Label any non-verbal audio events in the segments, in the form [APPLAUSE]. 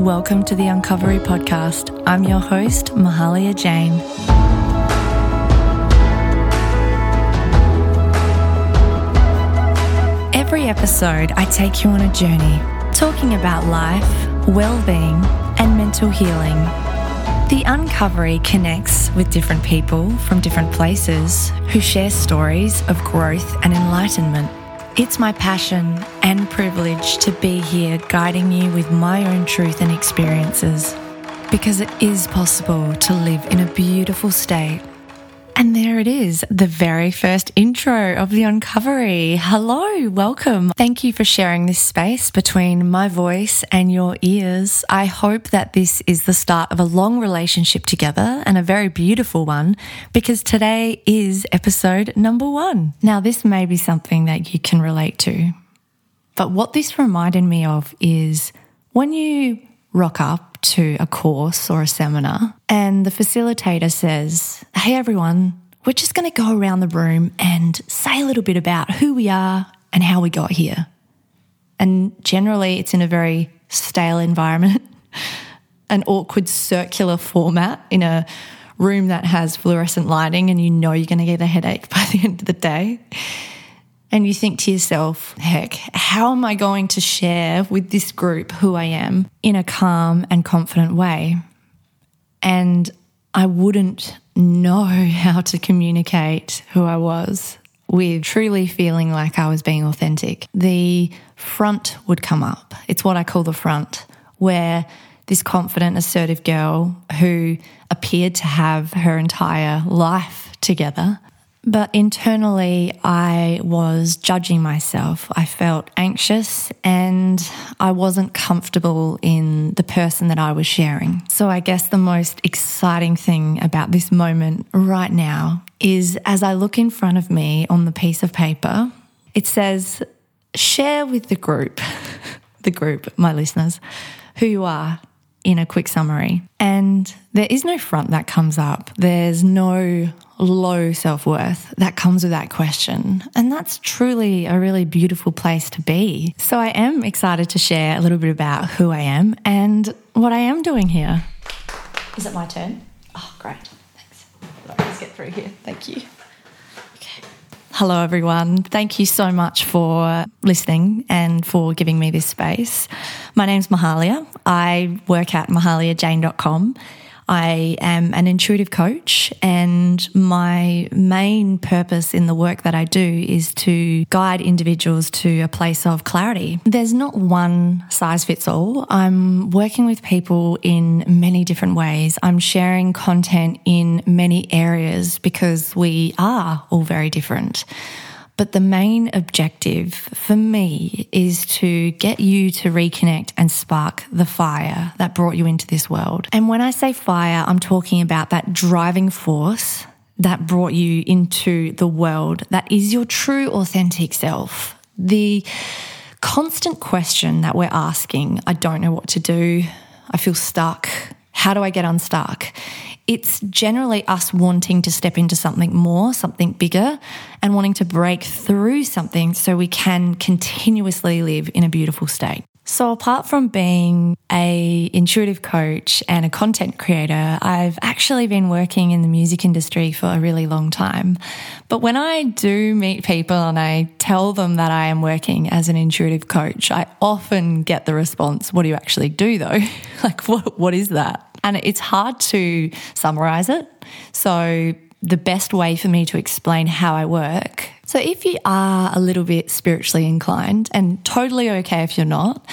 Welcome to the Uncovery podcast. I'm your host, Mahalia Jane. Every episode, I take you on a journey talking about life, well being, and mental healing. The Uncovery connects with different people from different places who share stories of growth and enlightenment. It's my passion and privilege to be here guiding you with my own truth and experiences because it is possible to live in a beautiful state and there it is, the very first intro of the Uncovery. Hello, welcome. Thank you for sharing this space between my voice and your ears. I hope that this is the start of a long relationship together and a very beautiful one because today is episode number one. Now, this may be something that you can relate to, but what this reminded me of is when you rock up to a course or a seminar, and the facilitator says, Hey, everyone, we're just going to go around the room and say a little bit about who we are and how we got here. And generally, it's in a very stale environment, [LAUGHS] an awkward circular format in a room that has fluorescent lighting, and you know you're going to get a headache [LAUGHS] by the end of the day and you think to yourself, heck, how am I going to share with this group who I am in a calm and confident way? And I wouldn't know [LAUGHS] how to communicate who I was with truly feeling like I was being authentic. The front would come up. It's what I call the front, where this confident, assertive girl who appeared to have her entire life together but internally, I was judging myself. I felt anxious and I wasn't comfortable in the person that I was sharing. So, I guess the most exciting thing about this moment right now is as I look in front of me on the piece of paper, it says, share with the group, [LAUGHS] the group, my listeners, who you are in a quick summary. And there is no front that comes up. There's no low self worth that comes with that question. And that's truly a really beautiful place to be. So I am excited to share a little bit about who I am and what I am doing here. Is it my turn? Oh, great. Thanks. Let's get through here. Thank you. Hello, everyone. Thank you so much for listening and for giving me this space. My name's Mahalia. I work at mahaliajane.com I am an intuitive coach, and my main purpose in the work that I do is to guide individuals to a place of clarity. There's not one size fits all. I'm working with people in many different ways. I'm sharing content in many areas because we are all very different. But the main objective for me is to get you to reconnect and spark the fire that brought you into this world. And when I say fire, I'm talking about that driving force that brought you into the world that is your true, authentic self. The constant question that we're asking I don't know what to do, I feel stuck. How do I get unstuck? It's generally us wanting to step into something more, something bigger, and wanting to break through something so we can continuously live in a beautiful state. So apart from being a intuitive coach and a content creator, I've actually been working in the music industry for a really long time. But when I do meet people and I tell them that I am working as an intuitive coach, I often get the response, what do you actually do though? [LAUGHS] like what what is that? And it's hard to summarize it. So, the best way for me to explain how I work. So, if you are a little bit spiritually inclined, and totally okay if you're not,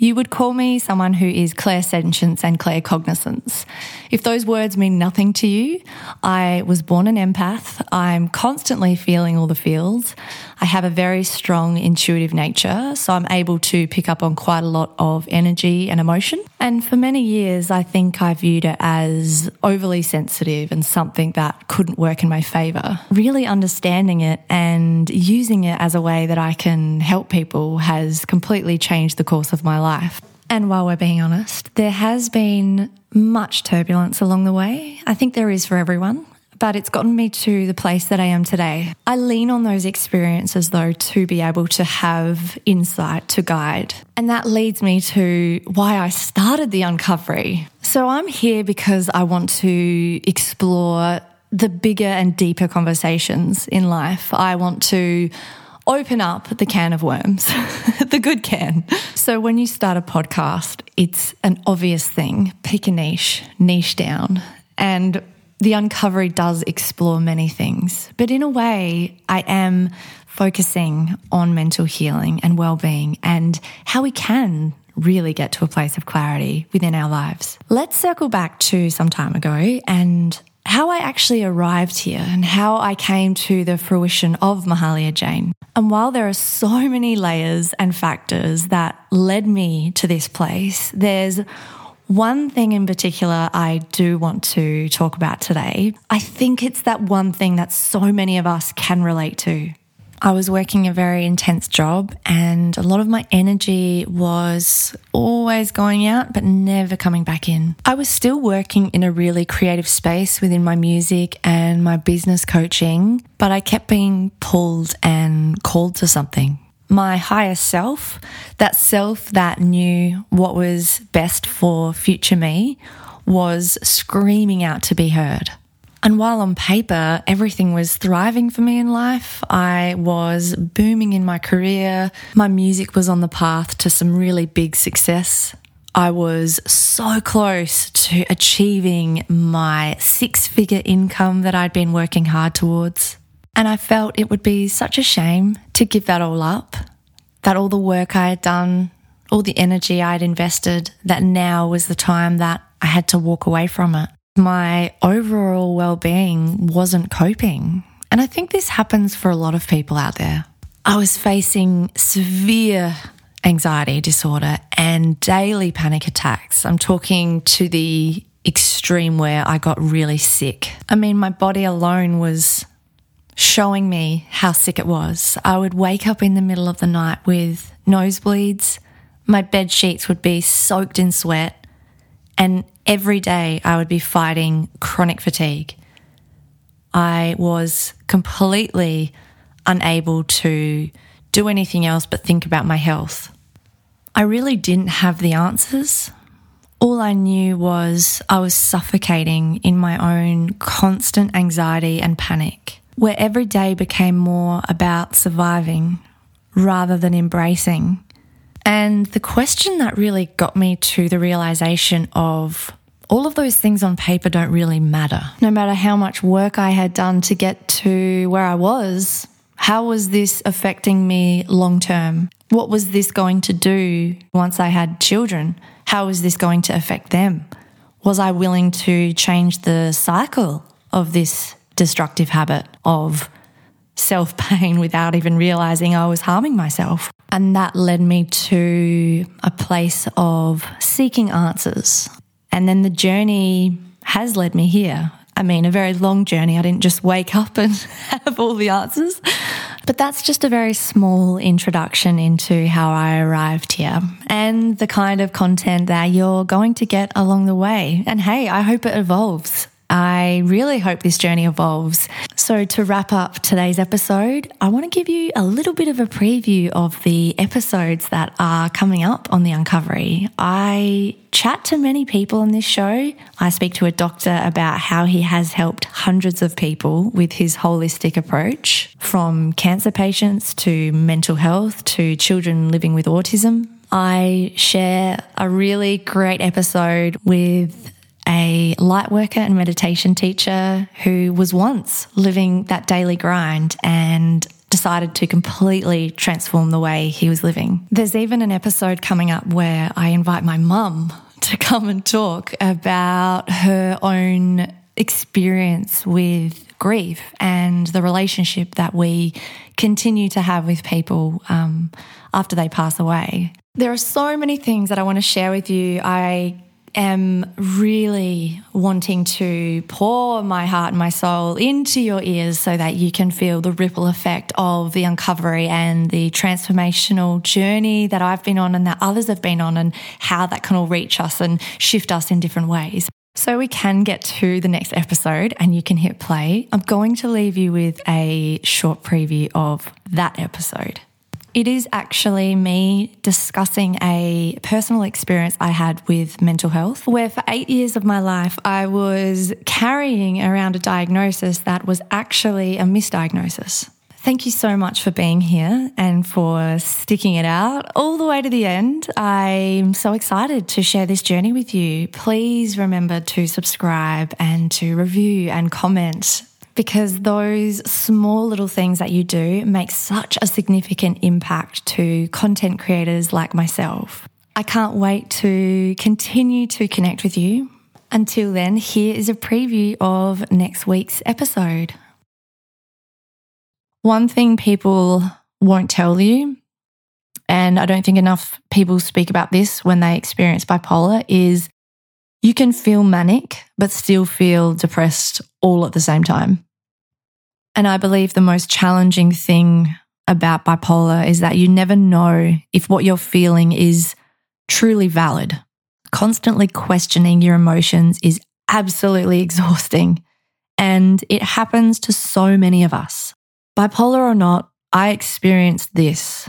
you would call me someone who is clairsentience and claircognizance. If those words mean nothing to you, I was born an empath. I'm constantly feeling all the feels. I have a very strong intuitive nature, so I'm able to pick up on quite a lot of energy and emotion. And for many years, I think I viewed it as overly sensitive and something that couldn't work in my favor. Really understanding it and using it as a way that I can help people has completely changed the course of my life life. And while we're being honest, there has been much turbulence along the way. I think there is for everyone. but it's gotten me to the place that I am today. I lean on those experiences though to be able to have insight to guide. And that leads me to why I started the Uncovery. So I'm here because I want to explore the bigger and deeper conversations in life. I want to open up the can of worms, [LAUGHS] the good can. So when you start a podcast, it's an obvious thing. Pick a niche, niche down. And the Uncovery does explore many things. But in a way, I am focusing on mental healing and well-being and how we can really get to a place of clarity within our lives. Let's circle back to some time ago and how I actually arrived here and how I came to the fruition of Mahalia Jane. And while there are so many layers and factors that led me to this place, there's one thing in particular I do want to talk about today. I think it's that one thing that so many of us can relate to. I was working a very intense job, and a lot of my energy was always going out but never coming back in. I was still working in a really creative space within my music and my business coaching, but I kept being pulled and called to something. My higher self, that self that knew what was best for future me, was screaming out to be heard. And while on paper everything was thriving for me in life, I was booming in my career. My music was on the path to some really big success. I was so close to achieving my six figure income that I'd been working hard towards. And I felt it would be such a shame to give that all up, that all the work I had done, all the energy I'd invested, that now was the time that I had to walk away from it my overall well being wasn't coping. And I think this happens for a lot of people out there. I was facing severe anxiety disorder and daily panic attacks. I'm talking to the extreme where I got really sick. I mean, my body alone was showing me how sick it was. I would wake up in the middle of the night with nosebleeds. My bed sheets would be soaked in sweat. And every day I would be fighting chronic fatigue. I was completely unable to do anything else but think about my health. I really didn't have the answers. All I knew was I was suffocating in my own constant anxiety and panic, where every day became more about surviving rather than embracing. And the question that really got me to the realization of all of those things on paper don't really matter. No matter how much work I had done to get to where I was, how was this affecting me long term? What was this going to do once I had children? How was this going to affect them? Was I willing to change the cycle of this destructive habit of self pain [LAUGHS] without even realizing I was harming myself? And that led me to a place of seeking answers. And then the journey has led me here. I mean, a very long journey. I didn't just wake [LAUGHS] up and have all the answers. But that's just a very small introduction into how I arrived here and the kind of content that you're going to get along the way. And hey, I hope it evolves. I really hope this journey evolves. So, to wrap up today's episode, I want to give you a little bit of a preview of the episodes that are coming up on the Uncovery. I chat to many people in this show. I speak to a doctor about how he has helped hundreds of people with his holistic approach, from cancer patients to mental health to children living with autism. I share a really great episode with a light worker and meditation teacher who was once living that daily grind and decided to completely transform the way he was living. There's even an episode coming up where I invite my mum [LAUGHS] to come and talk about her own experience with grief and the relationship that we continue to have with people um, after they pass away. There are so many things that I want to share with you. I am really wanting to pour my heart and my soul into your ears so that you can feel the ripple effect of the uncovery and the transformational journey that I've been on and that others have been on and how that can all reach us and shift us in different ways. So we can get to the next episode and you can hit play. I'm going to leave you with a short preview of that episode. It is actually me discussing a personal experience I had with mental health, where for eight years of my life, I was carrying around a diagnosis that was actually a misdiagnosis. Thank you so much for being here and for sticking it out all the way to the end. I'm so excited to share this journey with you. Please remember to subscribe and to review and comment because those small little things that you do make such a significant impact to content creators like myself. I can't wait to continue to connect with you. Until then, here is a preview of next week's episode. One thing people won't tell you, and I don't think enough people speak about this when they experience bipolar, is you can feel manic, but still feel depressed all at the same time. And I believe the most challenging thing about bipolar is that you never know if what you're feeling is truly valid. Constantly questioning your emotions is absolutely [LAUGHS] exhausting. And it happens to so many of us. Bipolar or not, I experienced this